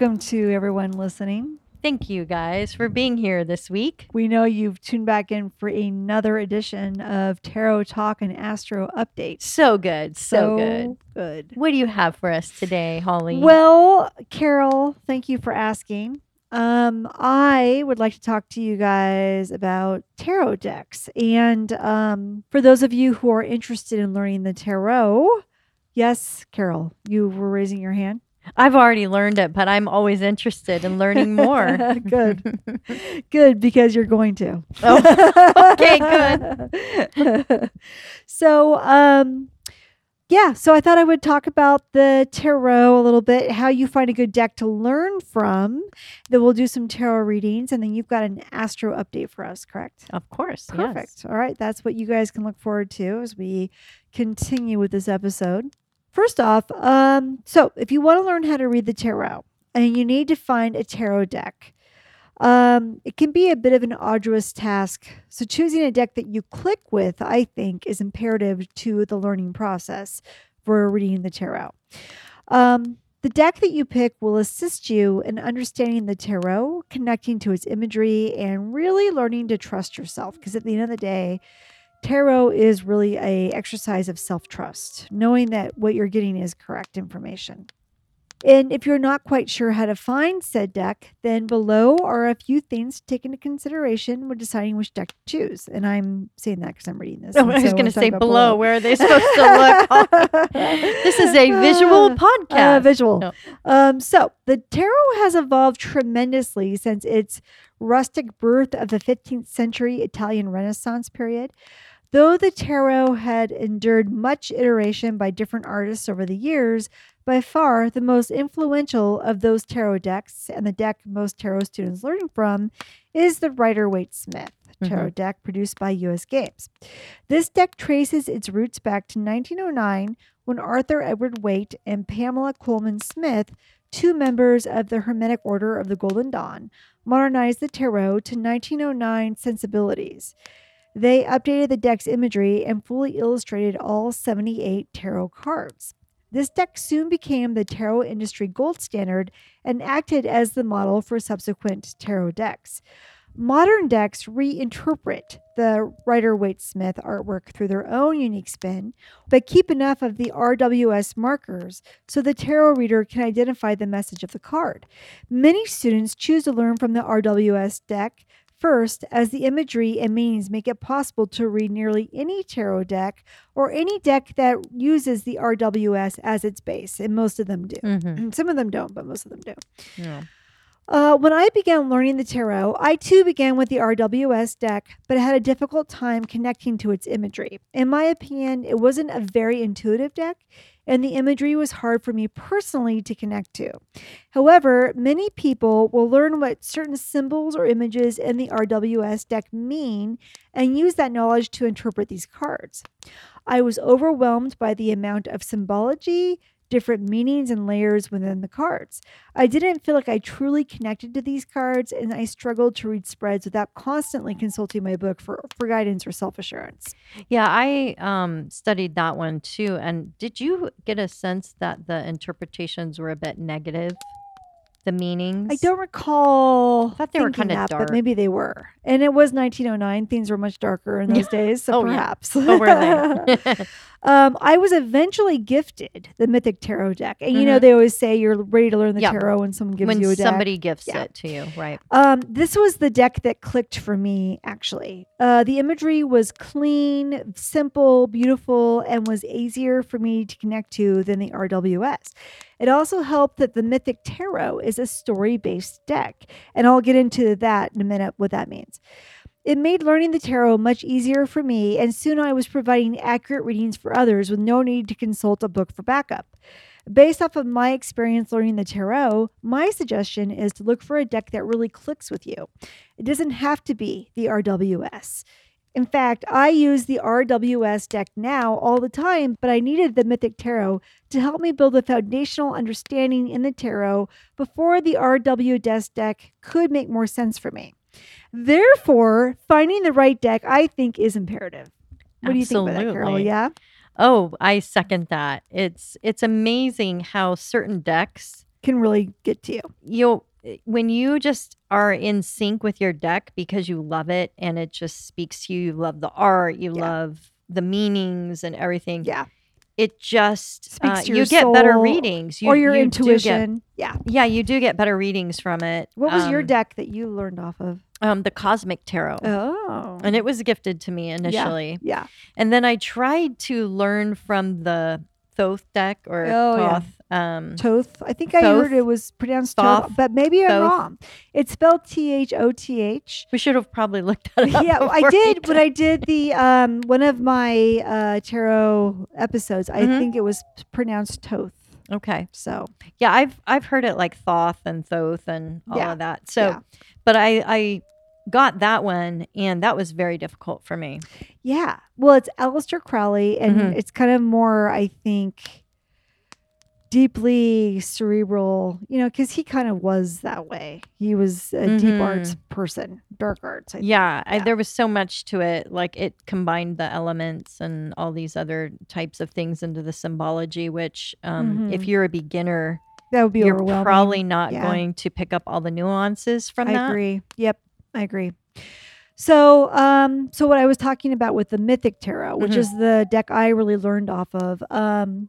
Welcome to everyone listening. Thank you guys for being here this week. We know you've tuned back in for another edition of Tarot Talk and Astro Update. So good, so, good. good. What do you have for us today, Holly? Well, Carol, thank you for asking. Um, I would like to talk to you guys about tarot decks. And um, for those of you who are interested in learning the tarot, yes, Carol, you were raising your hand. I've already learned it, but I'm always interested in learning more. good. Good, because you're going to. Oh, okay, good. so, um, yeah, so I thought I would talk about the tarot a little bit, how you find a good deck to learn from. Then we'll do some tarot readings, and then you've got an astro update for us, correct? Of course. Perfect. yes. All right, that's what you guys can look forward to as we continue with this episode. First off, um, so if you want to learn how to read the tarot and you need to find a tarot deck, um, it can be a bit of an arduous task. So choosing a deck that you click with, I think, is imperative to the learning process for reading the tarot. Um, the deck that you pick will assist you in understanding the tarot, connecting to its imagery, and really learning to trust yourself. Because at the end of the day, tarot is really a exercise of self-trust knowing that what you're getting is correct information and if you're not quite sure how to find said deck then below are a few things to take into consideration when deciding which deck to choose and i'm saying that because i'm reading this Oh, I was so going to say about below. Where are they supposed to look? this is a visual Uh, podcast. uh, visual. No. Um, so the tarot has evolved tremendously since its rustic birth of the 15th century Italian Renaissance period. Though the tarot had endured much iteration by different artists over the years, by far the most influential of those tarot decks and the deck most tarot students learning from is the Rider Waite Smith tarot mm-hmm. deck produced by US Games. This deck traces its roots back to 1909 when Arthur Edward Waite and Pamela Colman Smith, two members of the Hermetic Order of the Golden Dawn, modernized the tarot to 1909 sensibilities. They updated the deck's imagery and fully illustrated all 78 tarot cards. This deck soon became the tarot industry gold standard and acted as the model for subsequent tarot decks. Modern decks reinterpret the Rider Waite Smith artwork through their own unique spin, but keep enough of the RWS markers so the tarot reader can identify the message of the card. Many students choose to learn from the RWS deck first, as the imagery and meanings make it possible to read nearly any tarot deck or any deck that uses the RWS as its base, and most of them do. Mhm. Some of them don't, but most of them do. Yeah. Uh, when I began learning the tarot, I too began with the RWS deck, but I had a difficult time connecting to its imagery. In my opinion, it wasn't a very intuitive deck, and the imagery was hard for me personally to connect to. However, many people will learn what certain symbols or images in the RWS deck mean and use that knowledge to interpret these cards. I was overwhelmed by the amount of symbology, different meanings, and layers within the cards. I didn't feel like I truly connected to these cards, and I struggled to read spreads without constantly consulting my book for, for guidance or self assurance. Yeah, I um, studied that one too. And did you get a sense that the interpretations were a bit negative? The meanings? I don't recall. I thought they were kinda dark. but maybe they were. And it was 1909. Things were much darker in those days, so Oh, yeah. perhaps. Oh, were they? um, I was eventually gifted the Mythic Tarot deck, and you know Mhm. they always say you're ready to learn the Yeah. tarot when someone gives when you a deck. somebody gifts Yeah. it to you, right? Um, this was the deck that clicked for me, actually. Uh, the imagery was clean, simple, beautiful, and was easier for me to connect to than the RWS. It also helped that the Mythic Tarot is a story based deck, and I'll get into that in a minute what that means. It made learning the tarot much easier for me, and soon I was providing accurate readings for others with no need to consult a book for backup. Based off of my experience learning the tarot, my suggestion is to look for a deck that really clicks with you. It doesn't have to be the RWS. In fact, I use the RWS deck now all the time, but I needed the Mythic Tarot to help me build a foundational understanding in the tarot before the RWS deck could make more sense for me. Therefore, finding the right deck, I think, is imperative. What do you think about that, Carol? Yeah. Oh, I second that. It's it's amazing how certain decks Can really get to you. you'll when you just are in sync with your deck because you love it and it just speaks to you, you love the art, you Yeah. love the meanings and everything. Yeah. It just Speaks uh, to you your get better readings. You, or your you do get- intuition. yeah. yeah, you do get better readings from it. What was your Um, deck that you learned off of? Um, the Cosmic Tarot. Oh. And it was gifted to me initially. yeah. And then I tried to learn from the Thoth deck or Oh, yeah. Thoth. Um, Toth. I think I heard it was pronounced Toth, Thoth? but maybe I'm wrong. It's spelled T H O T H. we should have probably looked at it. Yeah, I did when I did the um one of my uh tarot episodes. I Mhm. think it was pronounced Toth. Okay. So Yeah, I've I've heard it like Thoth and Thoth and all Yeah, of that. So, yeah. but I I got that one and that was very difficult for me. yeah. Well, it's Aleister Crowley, and Mhm. it's kind of more, I think, deeply cerebral. You know, because he kind of was that way. He was a deep Mhm. arts person, dark arts. I. Yeah, I, there was so much to it. Like it combined the elements and all these other types of things into the symbology. Which, um, if Mhm. you're a beginner, that would be you're probably not Yeah. going to pick up all the nuances from I that. agree. Yep, I agree. So, um, so what I was talking about with the Mythic Tarot, which Mhm. is the deck I really learned off of, um,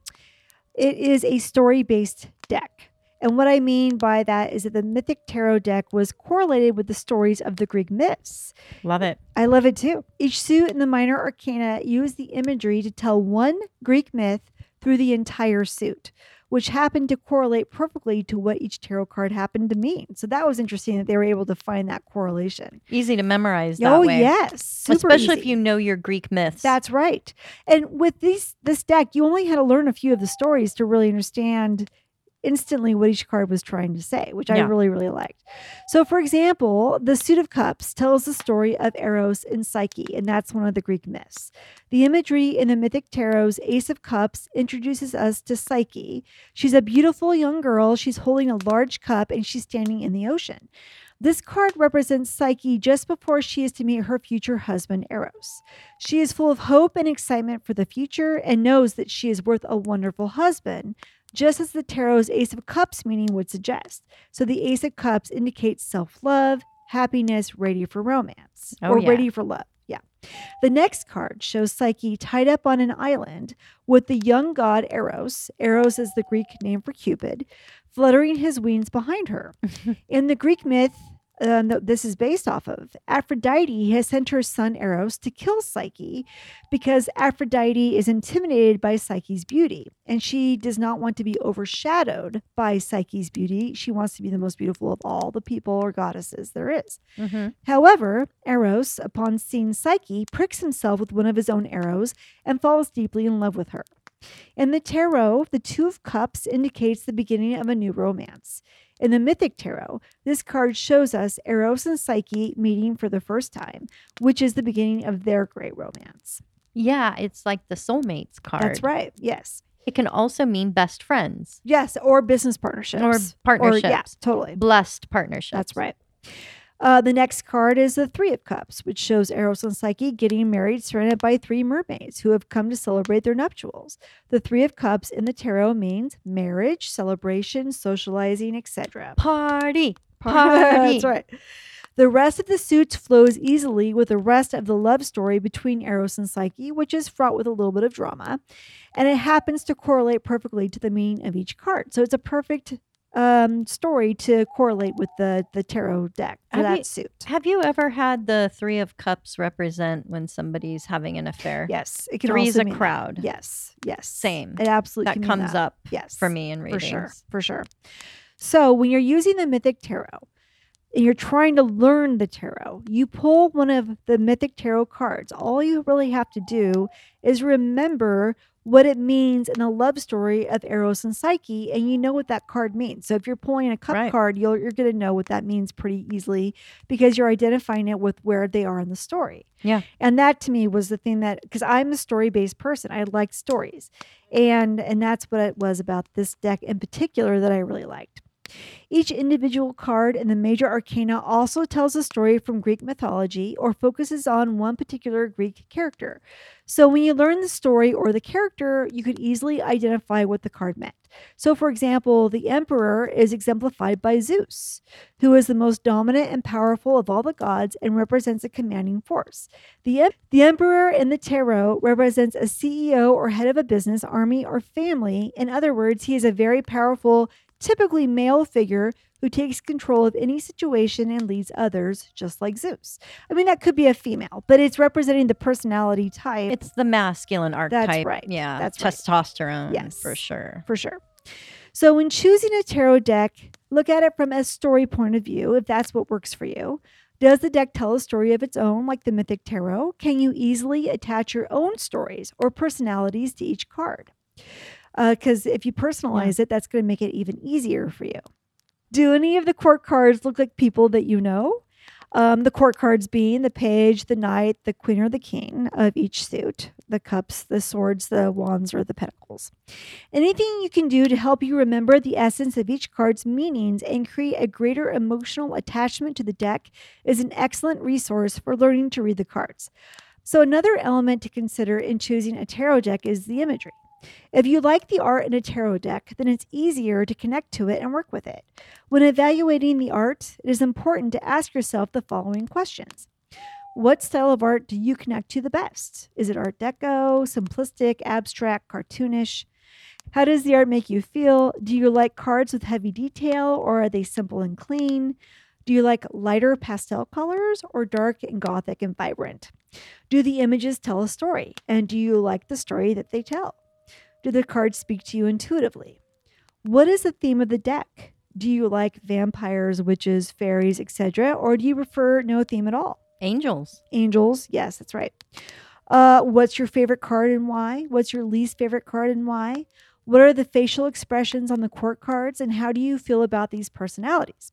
it is a story-based deck. And what I mean by that is that the Mythic Tarot deck was correlated with the stories of the Greek myths. Love it. I love it too. Each suit in the minor arcana used the imagery to tell one Greek myth through the entire suit, which happened to correlate perfectly to what each tarot card happened to mean. So that was interesting that they were able to find that correlation. Easy to memorize that oh way. yes, Especially if you know your Greek myths. That's right. And with these this deck, you only had to learn a few of the stories to really understand instantly what each card was trying to say, which I really, really liked. So, for example, the Suit of Cups tells the story of Eros and Psyche, and that's one of the Greek myths. The imagery in the Mythic Tarot's Ace of Cups introduces us to Psyche. She's a beautiful young girl. She's holding a large cup and she's standing in the ocean. This card represents Psyche just before she is to meet her future husband, Eros. She is full of hope and excitement for the future and knows that she is worth a wonderful husband, just as the tarot's Ace of Cups meaning would suggest. So the Ace of Cups indicates self love, happiness, ready for romance, Oh, or yeah. ready for love. Yeah. The next card shows Psyche tied up on an island with the young god Eros. Eros is the Greek name for Cupid, fluttering his wings behind her. In the Greek myth, um, that this is based off of, Aphrodite has sent her son Eros to kill Psyche because Aphrodite is intimidated by Psyche's beauty and she does not want to be overshadowed by Psyche's beauty. She wants to be the most beautiful of all the people or goddesses there is. Mhm. However, Eros, upon seeing Psyche, pricks himself with one of his own arrows and falls deeply in love with her. In the tarot, the Two of Cups indicates the beginning of a new romance. In the Mythic Tarot, this card shows us Eros and Psyche meeting for the first time, which is the beginning of their great romance. Yeah, it's like the soulmates card. That's right. Yes. It can also mean best friends Yes. Or business partnerships. or partnerships. yeah, totally. Blessed partnerships. That's right. Uh, the next card is the Three of Cups, which shows Eros and Psyche getting married, surrounded by three mermaids who have come to celebrate their nuptials. The Three of Cups in the tarot means marriage, celebration, socializing, etc. Party. Party. That's right. The rest of the suits flows easily with the rest of the love story between Eros and Psyche, which is fraught with a little bit of drama, and it happens to correlate perfectly to the meaning of each card. So it's a perfect um, story to correlate with the the tarot deck for Have that you- suit. Have you ever had the Three of Cups represent when somebody's having an affair? Yes, it can Three's a mean that. crowd. Yes, yes, Same. It absolutely That comes that. up Yes, for me in for sure, for sure. So when you're using the Mythic Tarot and you're trying to learn the tarot, you pull one of the Mythic Tarot cards. All you really have to do is remember what it means in the love story of Eros and Psyche, and you know what that card means. So if you're pulling a cup Right. card, you'll, you're going to know what that means pretty easily because you're identifying it with where they are in the story. Yeah. And that to me was the thing that because I'm a story based person, I like stories, and and that's what it was about this deck in particular that I really liked. Each individual card in the major arcana also tells a story from Greek mythology or focuses on one particular Greek character. So when you learn the story or the character, you could easily identify what the card meant. So, for example, the Emperor is exemplified by Zeus, who is the most dominant and powerful of all the gods and represents a commanding force. The, em- the Emperor in the tarot represents a CEO or head of a business, army, or family. In other words, he is a very powerful, typically male figure who takes control of any situation and leads others, just like Zeus. I mean, that could be a female, but it's representing the personality type It's the masculine archetype. That's right. Yeah. That's right. testosterone. Yes. For sure. for sure. So, when choosing a tarot deck, look at it from a story point of view, if that's what works for you. Does the deck tell a story of its own, like the Mythic Tarot? Can you easily attach your own stories or personalities to each card? Uh, because if you personalize it, that's going to make it even easier for you. Do any of the court cards look like people that you know? Um, the court cards being the page, the knight, the queen, or the king of each suit, the cups, the swords, the wands, or the pentacles. Anything you can do to help you remember the essence of each card's meanings and create a greater emotional attachment to the deck is an excellent resource for learning to read the cards. So, another element to consider in choosing a tarot deck is the imagery. If you like the art in a tarot deck, then it's easier to connect to it and work with it. When evaluating the art, it is important to ask yourself the following questions What style of art do you connect to the best? Is it Art Deco, simplistic, abstract, cartoonish? How does the art make you feel? Do you like cards with heavy detail or are they simple and clean? Do you like lighter pastel colors or dark and gothic and vibrant? Do the images tell a story? And do you like the story that they tell? Do the cards speak to you intuitively? What is the theme of the deck? Do you like vampires, witches, fairies, etc., or do you prefer no theme at all? Angels. Angels, yes, that's right. Uh, what's your favorite card and why? What's your least favorite card and why? What are the facial expressions on the court cards, and how do you feel about these personalities?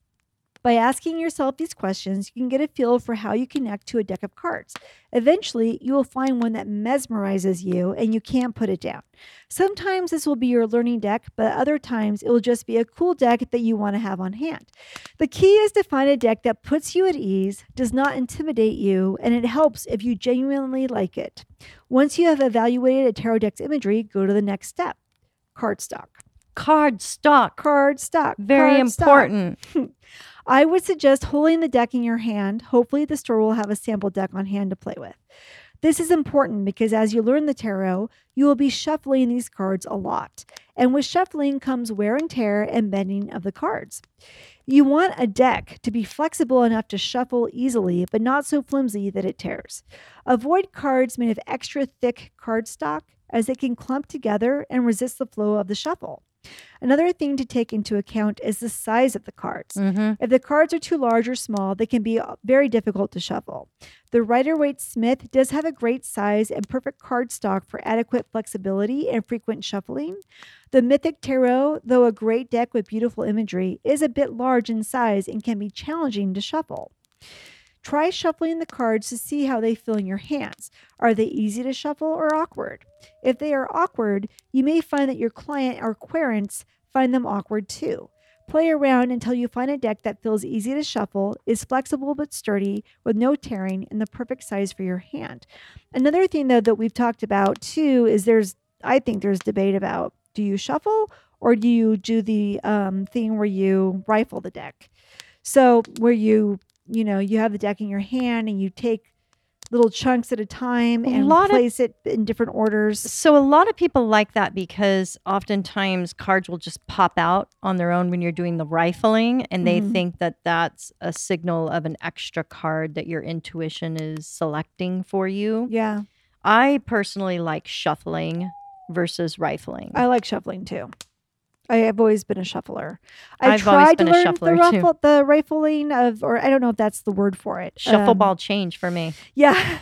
By asking yourself these questions, you can get a feel for how you connect to a deck of cards. Eventually, you will find one that mesmerizes you and you can't put it down. Sometimes this will be your learning deck, but other times it will just be a cool deck that you want to have on hand. The key is to find a deck that puts you at ease, does not intimidate you, and it helps if you genuinely like it. Once you have evaluated a tarot deck's imagery, go to the next step cardstock. Card stock. Cardstock. Very cardstock. important. I would suggest holding the deck in your hand. Hopefully, the store will have a sample deck on hand to play with. This is important because as you learn the tarot, you will be shuffling these cards a lot. And with shuffling comes wear and tear and bending of the cards. You want a deck to be flexible enough to shuffle easily, but not so flimsy that it tears. Avoid cards made of extra thick cardstock as they can clump together and resist the flow of the shuffle. Another thing to take into account is the size of the cards. hmm If the cards are too large or small, they can be uh, very difficult to shuffle. The Rider Waite Smith does have a great size and perfect card stock for adequate flexibility and frequent shuffling. The Mythic Tarot, though a great deck with beautiful imagery, is a bit large in size and can be challenging to shuffle. Try shuffling the cards to see how they feel in your hands. Are they easy to shuffle or awkward? If they are awkward, you may find that your client or querents find them awkward too. Play around until you find a deck that feels easy to shuffle, is flexible but sturdy, with no tearing, and the perfect size for your hand. Another thing, though, that we've talked about too is there's, I think there's debate about do you shuffle or do you do the um, thing where you rifle the deck? So, where you, you know, you have the deck in your hand and you take little chunks at a time A and lot of- place it in different orders. So a lot of people like that because oftentimes cards will just pop out on their own when you're doing the rifling, and they Mhm. think that that's a signal of an extra card that your intuition is selecting for you. Yeah, I personally like shuffling versus rifling. I like shuffling too. I have always been a shuffler. I I've always tried been to a learn shuffler, the, too. ruffle, the rifling of, or I don't know if that's the word for it. Shuffle Um, ball change for me. Yeah,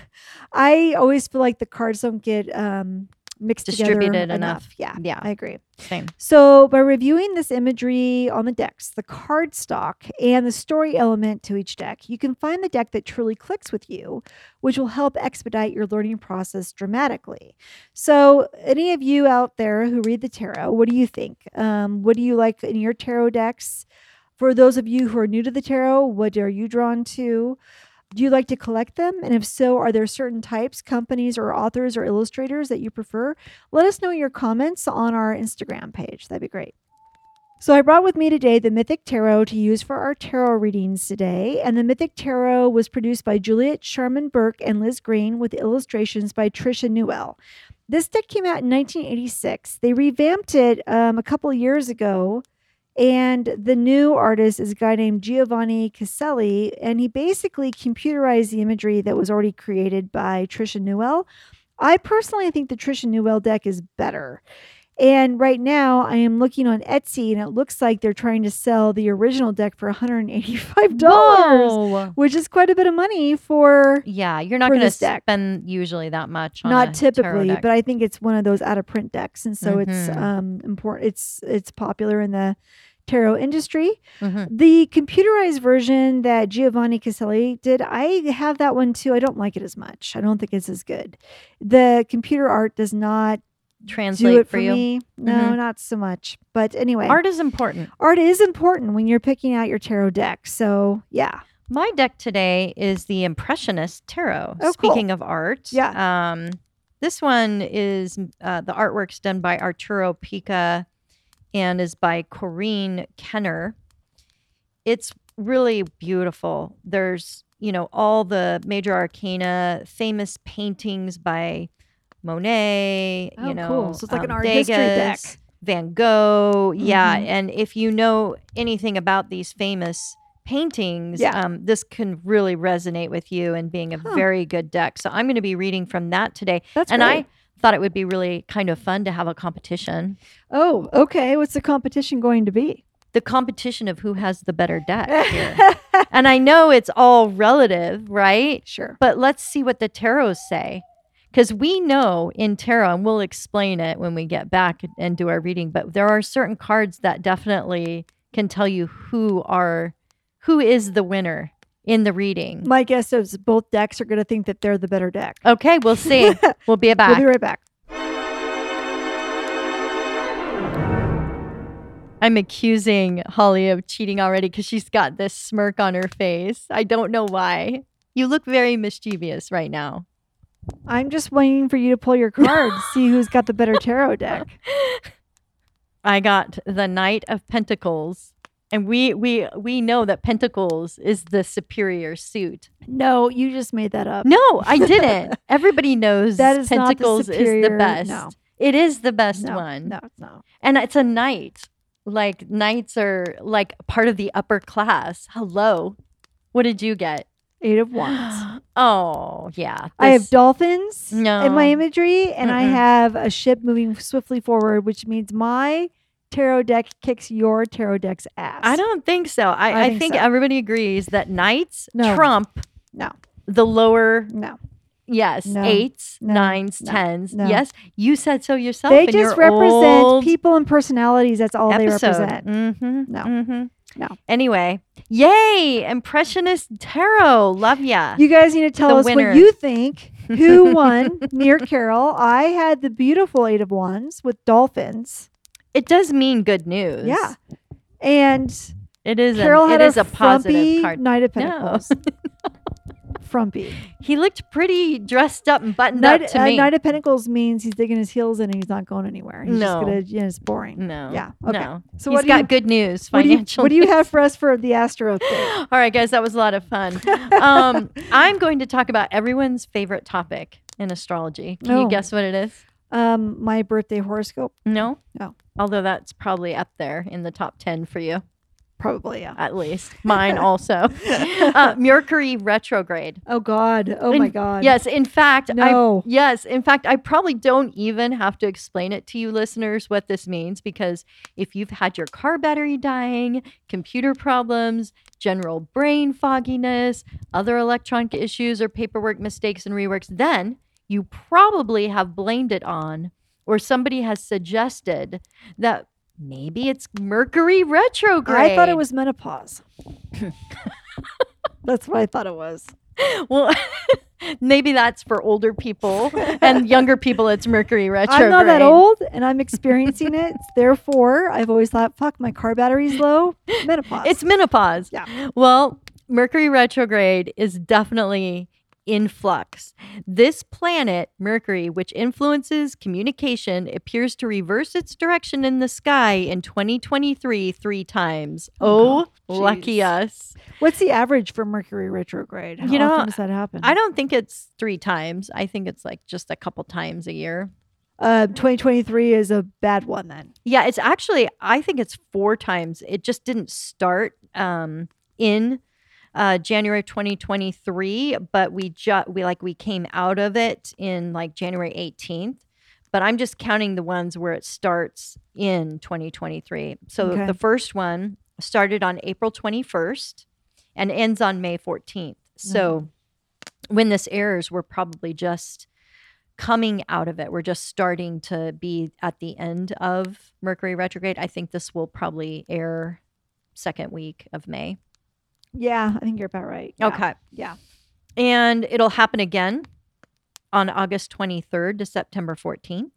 I always feel like the cards don't get um, mixed Distributed enough. enough. Yeah, Yeah. I agree. Same. So, by reviewing this imagery on the decks, the card stock, and the story element to each deck, you can find the deck that truly clicks with you, which will help expedite your learning process dramatically. So, any of you out there who read the tarot, what do you think? Um, what do you like in your tarot decks? For those of you who are new to the tarot, what are you drawn to? Do you like to collect them? And if so, are there certain types, companies, or authors or illustrators that you prefer? Let us know in your comments on our Instagram page. That'd be great. So, I brought with me today the Mythic Tarot to use for our tarot readings today. And the Mythic Tarot was produced by Juliet Sharman Burke and Liz Greene with illustrations by Tricia Newell. This deck came out in 1986. They revamped it um, a couple years ago and the new artist is a guy named Giovanni Caselli, and he basically computerized the imagery that was already created by Tricia Newell. I personally think the Tricia Newell deck is better. And right now, I am looking on Etsy, and it looks like they're trying to sell the original deck for $185, Whoa. which is quite a bit of money for Yeah, you're not going to spend usually that much on a not typically, but I think it's one of those out of print decks, and so it's Mhm. um important. It's it's popular in the tarot industry. Mhm. The computerized version that Giovanni Caselli did, I have that one too. I don't like it as much. I don't think it's as good. The computer art does not translate for for you. me. No, Mhm. not so much. But anyway, Art is important. art is important when you're picking out your tarot deck. So yeah, My deck today is the Impressionist Tarot. Oh, cool. Speaking of art, Yeah. Um, this one is uh, the artwork's done by Arturo Pica and is by Corrine Kenner. It's really beautiful. There's you know all the major arcana, famous paintings by Monet. Oh, you know, cool. So it's like an um, art history deck. Van Gogh. Yeah, Mhm. and if you know anything about these famous paintings, Yeah. um, this can really resonate with you and being a Huh. very good deck. So I'm going to be reading from that today. that's and great. I thought it would be really kind of fun to have a competition. oh okay. What's the competition going to be? The competition of who has the better deck here. and I know it's all relative, right? sure. But let's see what the tarots say. Because we know in tarot, and we'll explain it when we get back and do our reading, but there are certain cards that definitely can tell you who are who is the winner in the reading. My guess is both decks are going to think that they're the better deck. Okay, we'll see. we'll be back. We'll be right back. I'm accusing Holly of cheating already because she's got this smirk on her face. I don't know why. You look very mischievous right now. I'm just waiting for you to pull your cards, see who's got the better tarot deck. I got the Knight of Pentacles. And we we we know that Pentacles is the superior suit. No, you just made that up. No, I didn't. Everybody knows That is not the Pentacles is the best. no. It is the best no, one. No, not. And it's a knight. Like knights are like part of the upper class. Hello. What did you get? Eight of Wands. oh, yeah. I have dolphins in my imagery, and I Mm-mm. have a ship moving swiftly forward, which means my tarot deck kicks your tarot deck's ass. I don't think so. I, I I, think think, so. everybody agrees that knights No. trump No, the lower no. Yes, No, eights, no, nines, no, tens. no. Yes, you said so yourself. They in just your represent old people and personalities. That's all they episode. represent. Mm-hmm, No. mm-hmm. No. Anyway, yay! Impressionist tarot. Love ya. You guys need to tell The us winner. what you think. Who won near Carol? I had the beautiful Eight of Wands with dolphins. it does mean good news. Yeah. And it is. Carol a, had it is a frumpy positive card. Knight of No. Frumpy. He looked pretty dressed up and buttoned Knight, up to uh, me. Knight of Pentacles means he's digging his heels in and he's not going anywhere. He's just No. gonna, yeah, it's boring. no. Yeah, okay. No. So He's what do got you- good news. What do you, what do you have for us for the Astro thing? All right, guys, that was a lot of fun. Um, I'm going to talk about everyone's favorite topic in astrology. Can Oh. you guess what it is? Um, my birthday horoscope, No? No. Although that's probably up there in the top 10 for you, probably. Yeah. at least. Mine also. uh, Mercury retrograde. Oh God. Oh my God. Yes, in fact, I No. yes, in fact, I probably don't even have to explain it to you listeners what this means because if you've had your car battery dying, computer problems, general brain fogginess, other electronic issues or paperwork mistakes and reworks, then you probably have blamed it on or somebody has suggested that maybe it's Mercury retrograde. I thought it was menopause. That's what I thought it was. well, maybe that's for older people and younger people. It's Mercury retrograde. I'm not that old and I'm experiencing it. Therefore, I've always thought, fuck, my car battery's low. Menopause. It's menopause. Yeah. Well, Mercury retrograde is definitely in flux. This planet, Mercury, which influences communication, appears to reverse its direction in the sky in 2023 three times. Oh, Oh, lucky us. What's the average for Mercury retrograde? How You know, often does that happen? I don't think it's three times. I think it's like just a couple times a year. Uh, 2023 is a bad one then. Yeah, it's actually I think it's four times. It just didn't start um, in uh, January 2023, but we just we like we came out of it in like January 18th. But I'm just counting the ones where it starts in 2023. So Okay. the first one started on April 21st and ends on May 14th. So when this airs, we're probably just coming out of it. We're just starting to be at the end of Mercury retrograde. I think this will probably air second week of May. Yeah, I think you're about right. Yeah. Okay. Yeah. And it'll happen again on August 23rd to September 14th.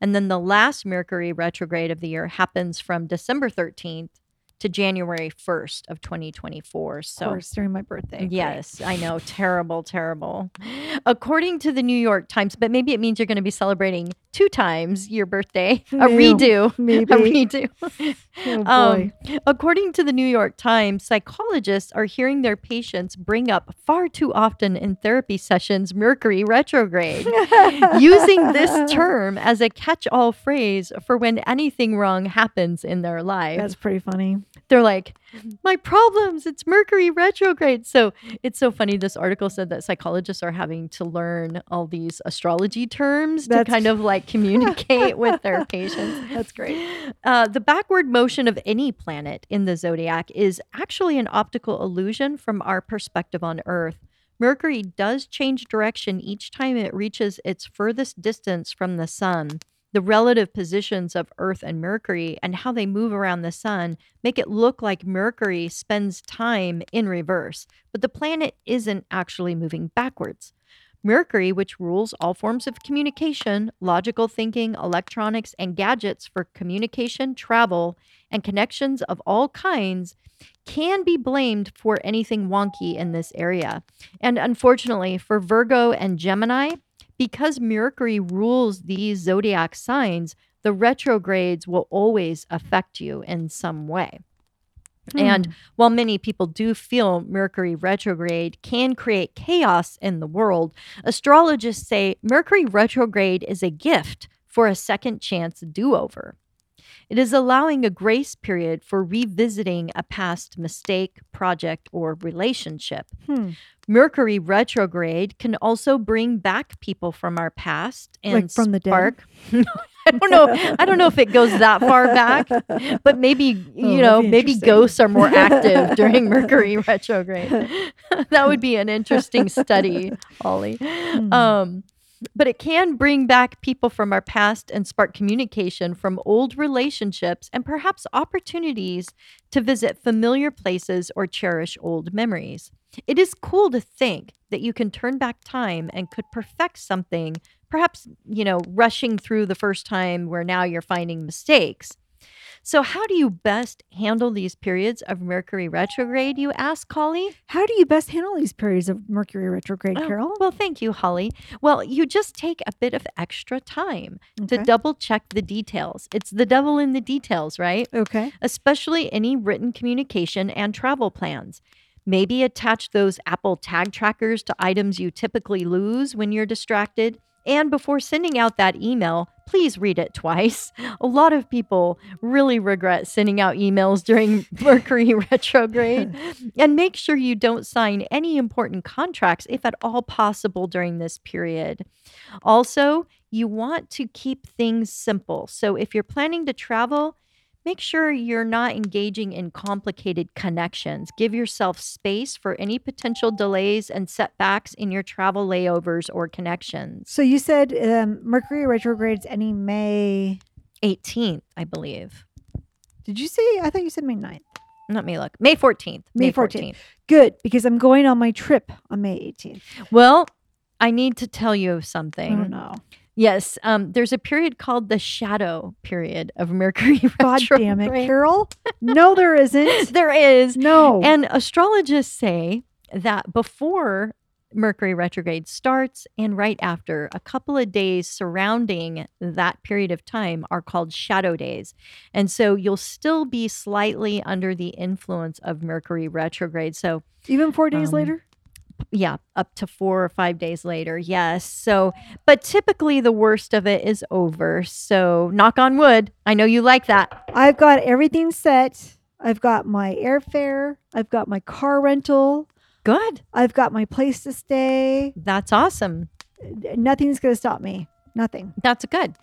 And then the last Mercury retrograde of the year happens from December 13th to January 1st of 2024. Of So course, during my birthday. Great. Yes, I know. Terrible, terrible. According to the New York Times, but maybe it means you're going to be celebrating two times your birthday. A Maybe. redo. Maybe. A redo. Oh. Um, according to the New York Times, psychologists are hearing their patients bring up far too often in therapy sessions Mercury retrograde, using this term as a catch all phrase for when anything wrong happens in their life That's pretty funny. They're like, my problems, it's Mercury retrograde. So it's so funny. This article said that psychologists are having to learn all these astrology terms That's- to kind of like communicate with their patients. That's great. Uh, the backward motion of any planet in the zodiac is actually an optical illusion from our perspective on Earth. Mercury does change direction each time it reaches its furthest distance from the sun. The relative positions of Earth and Mercury and how they move around the sun make it look like Mercury spends time in reverse, but the planet isn't actually moving backwards. Mercury, which rules all forms of communication, logical thinking, electronics, and gadgets for communication, travel, and connections of all kinds, can be blamed for anything wonky in this area. And unfortunately, for Virgo and Gemini, because Mercury rules these zodiac signs, the retrogrades will always affect you in some way. And hmm. while many people do feel Mercury retrograde can create chaos in the world, astrologists say Mercury retrograde is a gift for a second chance do over. It is allowing a grace period for revisiting a past mistake, project, or relationship. Hmm. Mercury retrograde can also bring back people from our past and Like from the dead? spark. I don't know. I don't know if it goes that far back, but maybe you Oh, that'd know, maybe ghosts are more active during Mercury retrograde. that would be an interesting study, Ollie. Hmm. Um, but it can bring back people from our past and spark communication from old relationships and perhaps opportunities to visit familiar places or cherish old memories. It is cool to think that you can turn back time and could perfect something, perhaps, you know, rushing through the first time where now you're finding mistakes. So, how do you best handle these periods of Mercury retrograde, you ask, Holly? How do you best handle these periods of Mercury retrograde, Oh, Carol? Well, thank you, Holly. Well, you just take a bit of extra time to double check the details. It's the devil in the details, right? Okay. Especially any written communication and travel plans. Maybe attach those Apple tag trackers to items you typically lose when you're distracted. And before sending out that email, please read it twice. A lot of people really regret sending out emails during Mercury retrograde. and make sure you don't sign any important contracts, if at all possible, during this period. Also, you want to keep things simple. So if you're planning to travel, make sure you're not engaging in complicated connections. Give yourself space for any potential delays and setbacks in your travel layovers or connections. So you said um, Mercury retrogrades any May. 18th, I believe. Did you say? I thought you said May 9th. Not me look. May 14th. May 14th. Good, because I'm going on my trip on May 18th. Well, I need to tell you something. I don't something. Yes, um, there's a period called the shadow period of Mercury retrograde. God damn it. Carol. No, there isn't. There is. No. And astrologists say that before Mercury retrograde starts and right after, a couple of days surrounding that period of time are called shadow days. And so you'll still be slightly under the influence of Mercury retrograde. So, Even four days Um, later? Yeah, up to four or five days later. Yes. So, but typically the worst of it is over. So, knock on wood. I know you like that. I've got everything set. I've got my airfare. I've got my car rental. Good. I've got my place to stay. That's awesome. Nothing's going to stop me. Nothing. That's good.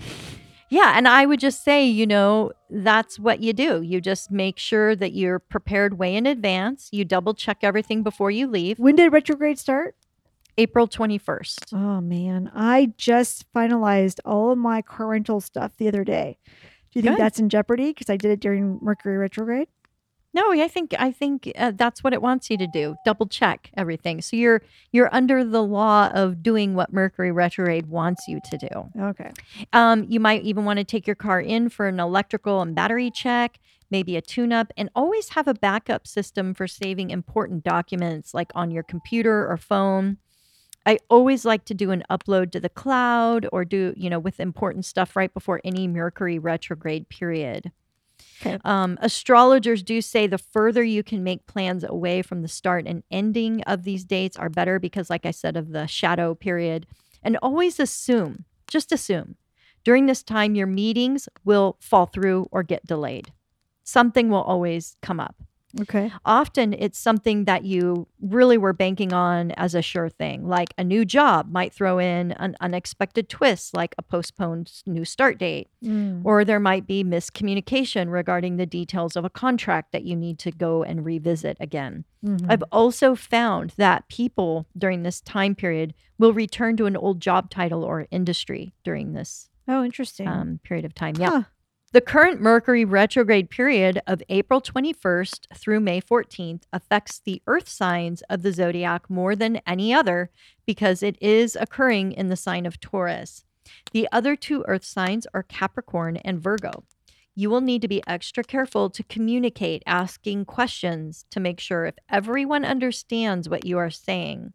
Yeah. And I would just say, you know, that's what you do. You just make sure that you're prepared way in advance. You double check everything before you leave. When did retrograde start? April 21st. Oh, man. I just finalized all of my car rental stuff the other day. Do you think Good. that's in jeopardy because I did it during Mercury retrograde? No, I think I think uh, that's what it wants you to do. Double check everything. So you're you're under the law of doing what Mercury retrograde wants you to do. Okay. Um, you might even want to take your car in for an electrical and battery check, maybe a tune up, and always have a backup system for saving important documents like on your computer or phone. I always like to do an upload to the cloud or do, you know, with important stuff right before any Mercury retrograde period. Okay. Um, astrologers do say the further you can make plans away from the start and ending of these dates are better because, like I said, of the shadow period. And always assume, just assume, during this time, your meetings will fall through or get delayed. Something will always come up. Okay. Often it's something that you really were banking on as a sure thing, like a new job might throw in an unexpected twist, like a postponed new start date, Mm. or there might be miscommunication regarding the details of a contract that you need to go and revisit again. Mhm. I've also found that people during this time period will return to an old job title or industry during this Oh, interesting. um, period of time. Yeah. Huh. The current Mercury retrograde period of April 21st through May 14th affects the earth signs of the zodiac more than any other because it is occurring in the sign of Taurus. The other two earth signs are Capricorn and Virgo. You will need to be extra careful to communicate, asking questions to make sure if everyone understands what you are saying.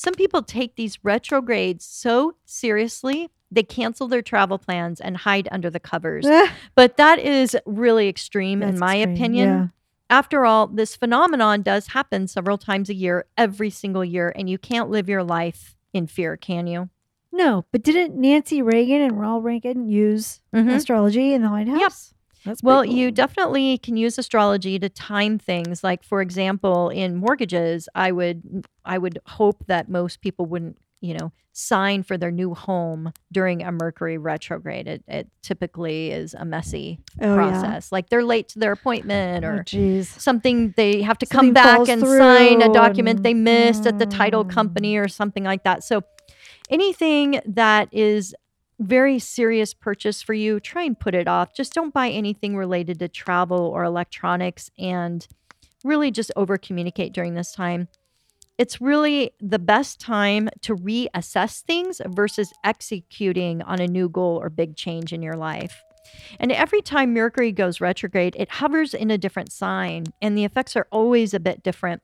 Some people take these retrogrades so seriously, they cancel their travel plans and hide under the covers. But that is really extreme, in my extreme. opinion. Yeah. After all, this phenomenon does happen several times a year, every single year, and you can't live your life in fear, can you? No, but didn't Nancy Reagan and Ronald Reagan use Mhm. astrology in the White House? That's Well, pretty you definitely can use astrology to time things. Like, for example, in mortgages, I would I would hope that most people wouldn't, you know, sign for their new home during a Mercury retrograde. It, it typically is a messy oh, process. Like they're late to their appointment or Oh, something they have to Something come back and sign a document and- they missed at the title Mm. company or something like that. So anything that is very serious purchase for you, try and put it off. Just don't buy anything related to travel or electronics and really just over communicate during this time. It's really the best time to reassess things versus executing on a new goal or big change in your life. And every time Mercury goes retrograde, it hovers in a different sign, and the effects are always a bit different.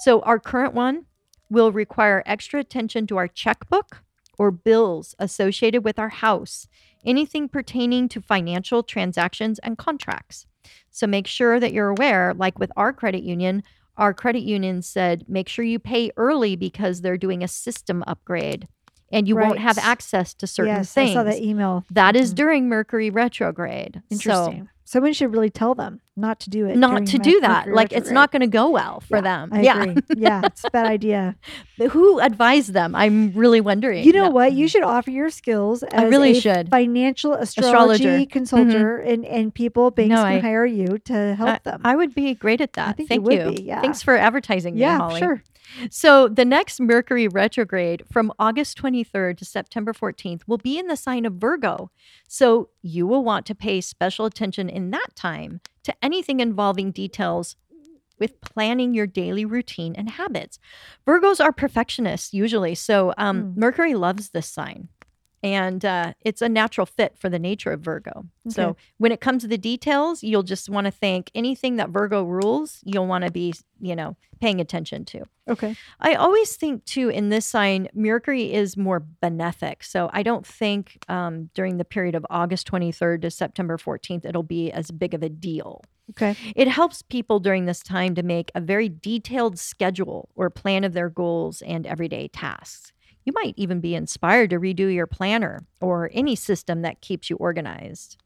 So, our current one will require extra attention to our checkbook or bills associated with our house, anything pertaining to financial transactions and contracts. So, make sure that you're aware, like with our credit union, our credit union said make sure you pay early because they're doing a system upgrade. and you won't have access to certain yes, things. I saw that email. That is Mhm. during Mercury retrograde. Interesting. Someone should really tell them not to do it. not to do that. Like it's not going to go well for Yeah, them. I yeah. agree. yeah, it's a bad idea. But Who advised them? I'm really wondering. You know No. what? You should offer your skills as I really a should. financial astrology Astrologer. Mm-hmm. consultant, and, and people banks No, can I- hire you to help them. I would be great at that. think you Thank would you. be, yeah. Thanks for advertising yeah, me, Holly. sure. So the next Mercury retrograde from August 23rd to September 14th will be in the sign of Virgo. So you will want to pay special attention in that time to anything involving details with planning your daily routine and habits. Virgos are perfectionists usually. So um, Hmm. Mercury loves this sign. And uh, it's a natural fit for the nature of Virgo. So when it comes to the details, you'll just want to think anything that Virgo rules, you'll want to be, you know, paying attention to. Okay. I always think too in this sign, Mercury is more benefic. So I don't think um, during the period of August 23rd to September 14th, it'll be as big of a deal. Okay. It helps people during this time to make a very detailed schedule or plan of their goals and everyday tasks. You might even be inspired to redo your planner or any system that keeps you organized.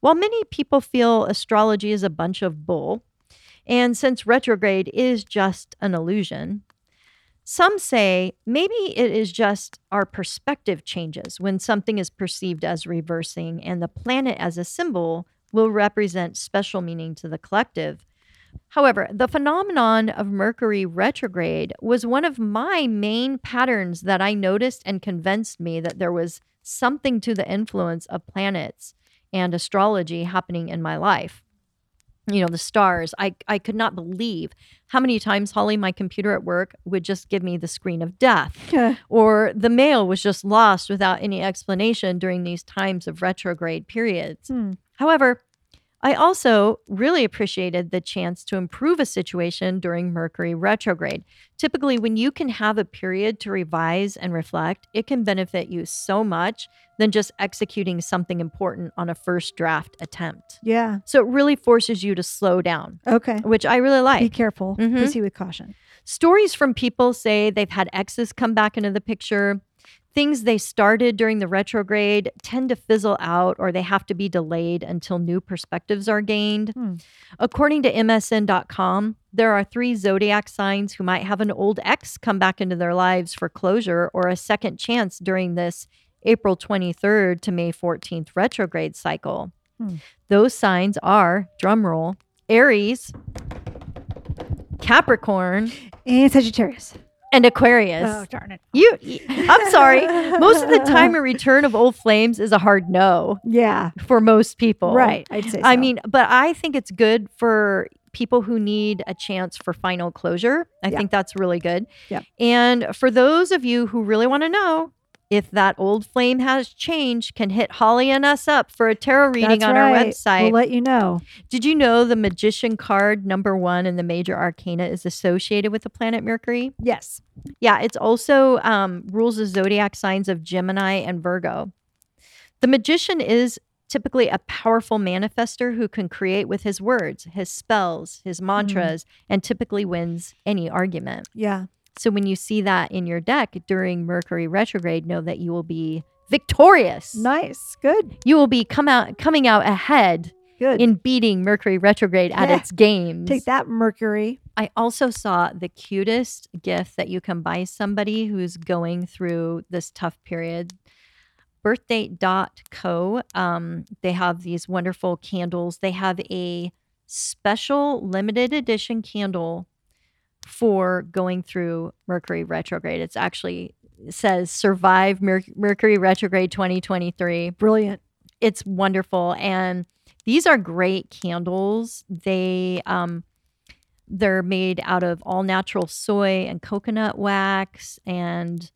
While many people feel astrology is a bunch of bull, and since retrograde is just an illusion, some say maybe it is just our perspective changes when something is perceived as reversing and the planet as a symbol will represent special meaning to the collective. However, the phenomenon of Mercury retrograde was one of my main patterns that I noticed and convinced me that there was something to the influence of planets and astrology happening in my life. You know, the stars. I, I could not believe how many times Holly, my computer at work, would just give me the screen of death or the mail was just lost without any explanation during these times of retrograde periods. Hmm. However, I also really appreciated the chance to improve a situation during Mercury retrograde. Typically, when you can have a period to revise and reflect, it can benefit you so much than just executing something important on a first draft attempt. Yeah. So it really forces you to slow down, Okay. which I really like. Be careful. Mhm. Proceed with caution. Stories from people say they've had exes come back into the picture. Things they started during the retrograde tend to fizzle out or they have to be delayed until new perspectives are gained. Hmm. According to MSN.com, there are three zodiac signs who might have an old ex come back into their lives for closure or a second chance during this April 23rd to May 14th retrograde cycle. Hmm. Those signs are, drumroll, Aries, Capricorn, And Sagittarius. And Aquarius. Oh, darn it. You, I'm sorry. Most of the time, a return of old flames is a hard no Yeah. for most people. Right. I'd say I mean, but I think it's good for people who need a chance for final closure. I Yeah. think that's really good. Yep. And for those of you who really want to know if that old flame has changed, can hit Holly and us up for a tarot reading That's on our website. We'll let you know. Did you know the magician card number one in the major arcana is associated with the planet Mercury? Yes. Yeah, it's also um, rules the zodiac signs of Gemini and Virgo. The magician is typically a powerful manifester who can create with his words, his spells, his mantras, and typically wins any argument. Yeah. So when you see that in your deck during Mercury retrograde, know that you will be victorious. Nice. Good. You will be come out coming out ahead Good. in beating Mercury retrograde at Yeah. its games. Take that, Mercury. I also saw the cutest gift that you can buy somebody who's going through this tough period. Birthdate.co. Um, they have these wonderful candles. They have a special limited edition candle for going through Mercury retrograde. It's actually it says survive Mer- Mercury retrograde 2023 Brilliant. it's wonderful and these are great candles they um they're made out of all natural soy and coconut wax and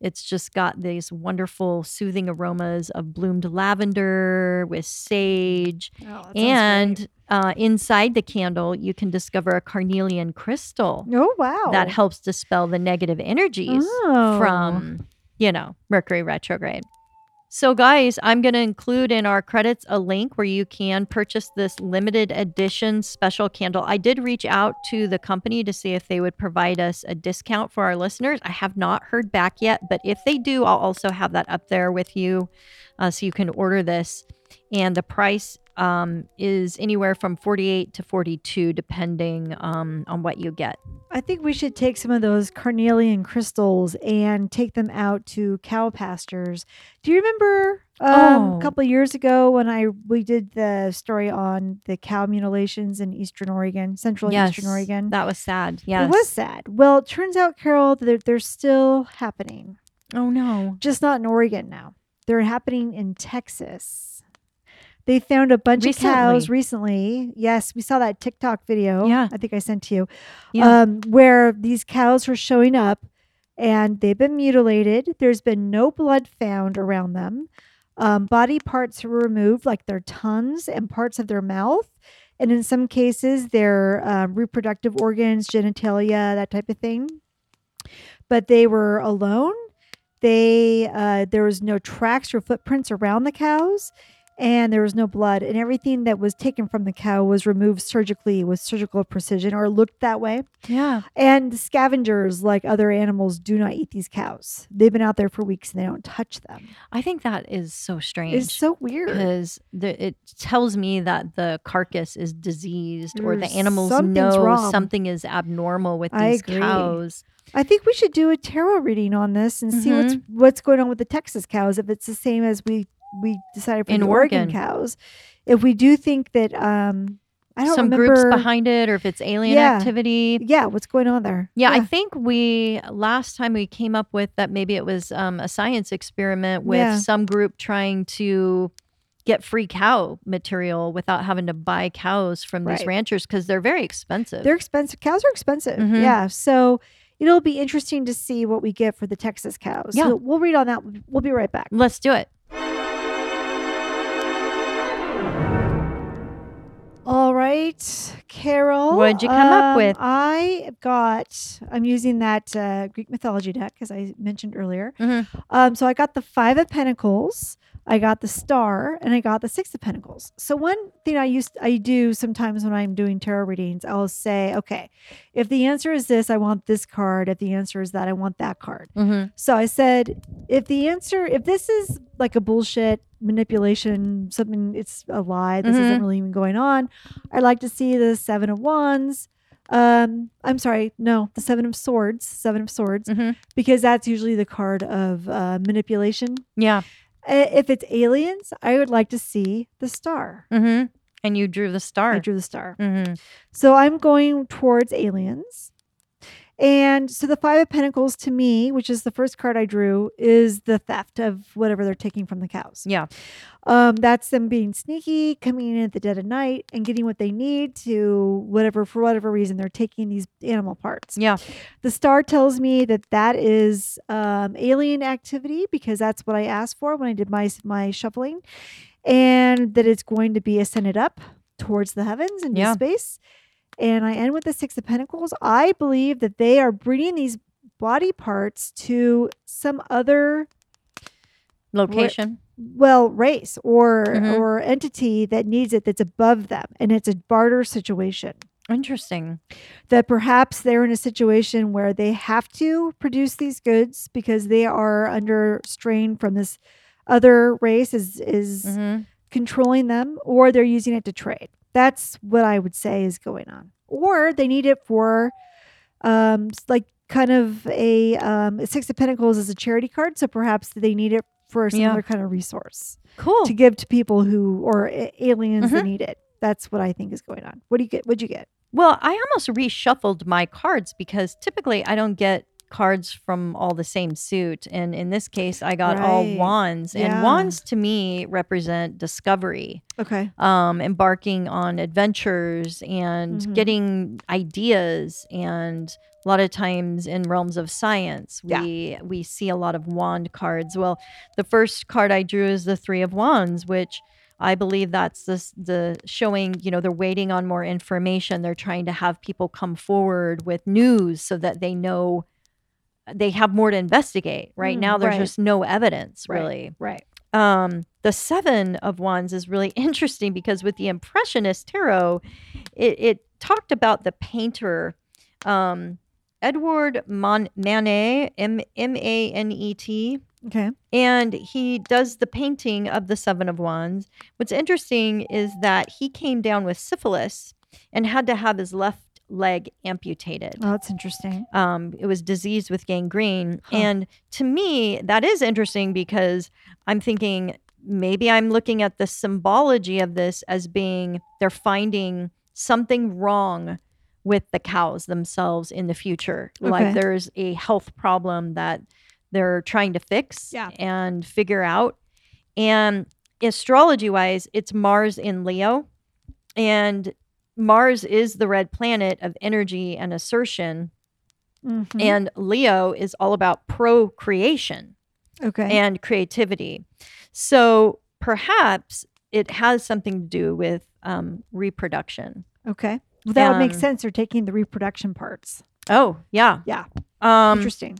it's just got these wonderful soothing aromas of bloomed lavender with sage Oh, and uh, inside the candle you can discover a carnelian crystal oh wow, that helps dispel the negative energies Oh. from you know mercury retrograde So, guys, I'm going to include in our credits a link where you can purchase this limited edition special candle. I did reach out to the company to see if they would provide us a discount for our listeners. I have not heard back yet, but if they do, I'll also have that up there with you uh, so you can order this. And the price um, is anywhere from 48 to 42, depending um, on what you get. I think we should take some of those carnelian crystals and take them out to cow pastures. Do you remember um, Oh. a couple of years ago when I we did the story on the cow mutilations in Eastern Oregon, Central and Eastern Oregon? That was sad. Yes. It was sad. Well, it turns out, Carol, that they're, they're still happening, Oh, no. just not in Oregon now. They're happening in Texas. They found a bunch of cows recently. Yes, we saw that TikTok video. Yeah. I think I sent to you. Yeah. Um, where these cows were showing up and they've been mutilated. There's been no blood found around them. Um, body parts were removed, like their tongues and parts of their mouth. And in some cases, their um, reproductive organs, genitalia, that type of thing. But they were alone. They uh, there was no tracks or footprints around the cows, and there was no blood. And everything that was taken from the cow was removed surgically with surgical precision, or looked that way. Yeah. And scavengers, like other animals, do not eat these cows. They've been out there for weeks and they don't touch them. I think that is so strange. It's so weird. because it tells me that the carcass is diseased or the animals know wrong. something is abnormal with these cows. I think we should do a tarot reading on this and see what's Mm-hmm. what's going on with the Texas cows. If it's the same as we we decided for In the Oregon. Oregon. cows, if we do think that um, I don't Some remember groups behind it, or if it's alien Yeah. activity. Yeah, what's going on there? Yeah, I think we last time we came up with that maybe it was um, a science experiment with Yeah. some group trying to get free cow material without having to buy cows from these ranchers because they're very expensive. they're expensive. Cows are expensive. Mhm. Yeah, so. It'll be interesting to see what we get for the Texas cows. Yeah. So we'll read on that. We'll be right back. Let's do it. All right, Carol. What'd you come up um, with? I got. I'm using that uh, Greek mythology deck as I mentioned earlier. Mhm. Um, so I got the Five of Pentacles, I got the Star, and I got the Six of Pentacles. So one thing I used I do sometimes when I'm doing tarot readings, I'll say, okay, if the answer is this, I want this card. If the answer is that, I want that card. Mm-hmm. So I said, if the answer, if this is like a bullshit manipulation, something, it's a lie, this isn't really even going on, I'd like to see the Seven of Wands. Um, I'm sorry, no, the Seven of Swords, Seven of Swords, Mm-hmm. because that's usually the card of uh, manipulation. Yeah. Uh, If it's aliens, I would like to see the star. Mm-hmm. And you drew the star. I drew the star. Mm-hmm. So I'm going towards aliens. And so the Five of Pentacles to me, which is the first card I drew, is the theft of whatever they're taking from the cows. Yeah. Um, that's them being sneaky, coming in at the dead of night and getting what they need to whatever, for whatever reason, they're taking these animal parts. Yeah. The star tells me that that is um, alien activity because that's what I asked for when I did my, my shuffling, and that it's going to be ascended up towards the heavens into Yeah. space. And I end with the Six of Pentacles. I believe that they are bringing these body parts to some other Location. well race or Mhm. or entity that needs it that's above them and it's a barter situation Interesting. that perhaps they're in a situation where they have to produce these goods because they are under strain from this other race is is Mm-hmm. controlling them or they're using it to trade that's what i would say is going on or they need it for um like kind of a um six of pentacles is a charity card so perhaps they need it for some Yeah. other kind of resource Cool. to give to people who or a- aliens that Mhm. need it that's what i think is going on what do you get what'd you get Well, I almost reshuffled my cards because typically I don't get cards from all the same suit. And in this case, I got all wands. Yeah. And wands to me represent discovery, okay um, embarking on adventures and Mhm. getting ideas. And a lot of times in realms of science, Yeah. we we see a lot of wand cards. Well, the first card I drew is the Three of Wands, which I believe that's this the showing, you know, they're waiting on more information. They're trying to have people come forward with news so that they know they have more to investigate. Right Mm, now there's right. just no evidence Right. really. right um, the Seven of Wands is really interesting because with the Impressionist tarot, it, it talked about the painter um, Edward Mon- Manet, M M A N E T, Okay. and he does the painting of the Seven of Wands. What's interesting is that he came down with syphilis and had to have his left leg amputated. Oh, that's interesting. Um, it was diseased with gangrene. Huh. And to me, that is interesting because I'm thinking maybe I'm looking at the symbology of this as being they're finding something wrong with the cows themselves in the future. Okay. Like there's a health problem that they're trying to fix Yeah. and figure out. And astrology wise, it's Mars in Leo. And Mars is the red planet of energy and assertion. Mhm. And Leo is all about procreation okay. and creativity. So perhaps it has something to do with um, reproduction. okay. Well, that would make um, sense. They're taking the reproduction parts. Oh, yeah. Yeah. Um, Interesting.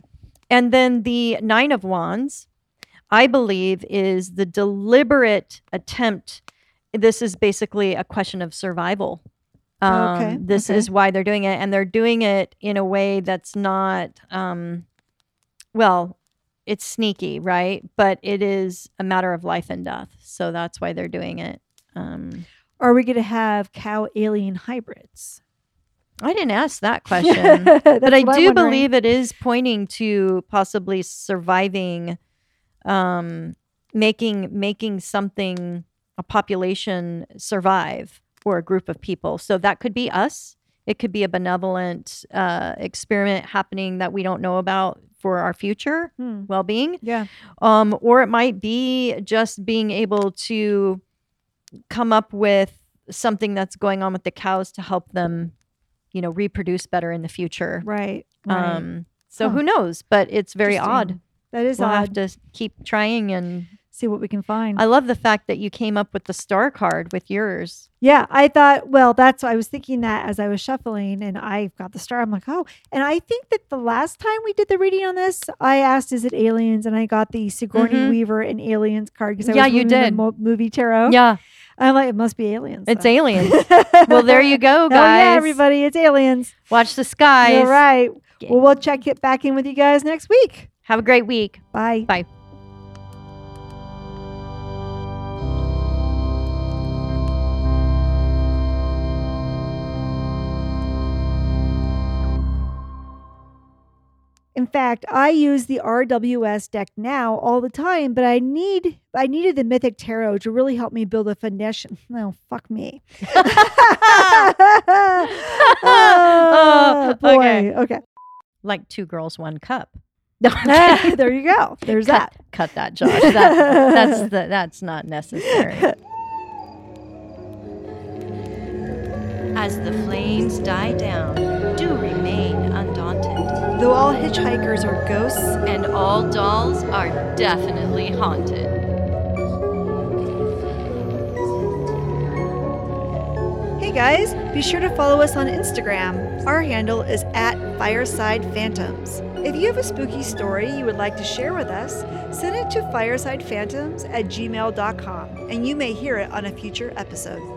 and then the Nine of Wands, I believe, is the deliberate attempt. This is basically a question of survival. Um, Okay, This okay. is why they're doing it. And they're doing it in a way that's not, um, well, it's sneaky, right? But it is a matter of life and death. So that's why they're doing it. Um, Are we going to have cow alien hybrids? I didn't ask that question. But I do believe it is pointing to possibly surviving, um, making making something a population survive or a group of people. So that could be us. It could be a benevolent uh, experiment happening that we don't know about for our future Hmm. well-being, Yeah. um, or it might be just being able to come up with something that's going on with the cows to help them, you know, reproduce better in the future. Right. Right. Um, so Huh. who knows? But it's very odd. That is We'll odd. have to keep trying. And See what we can find. I love the fact that you came up with the star card with yours. yeah, I thought. Well, that's. I was thinking that as I was shuffling, and I got the star. I'm like, oh. And I think that the last time we did the reading on this, I asked, "Is it aliens?" And I got the Sigourney Mhm. Weaver and aliens card because I Yeah, was you did. mo- movie tarot. Yeah, I'm like, it must be aliens. it's then." aliens. well, there you go, guys. Oh yeah, everybody, it's aliens. Watch the skies. You're right. Yeah. Well, we'll check it back in with you guys next week. Have a great week. Bye. Bye. In fact, I use the RWS deck now all the time, but I need I needed the Mythic Tarot to really help me build a foundation. No, fuck me. Oh, oh, boy. okay. Okay. Like two girls, one cup. No, there you go. There's cut, that. cut that, Josh. That, that's the, that's not necessary. As the flames die down, do remain undaunted. Though all hitchhikers are ghosts, And all dolls are definitely haunted. Hey guys, be sure to follow us on Instagram. Our handle is at Fireside Phantoms. If you have a spooky story you would like to share with us, send it to firesidephantoms at gmail.com and you may hear it on a future episode.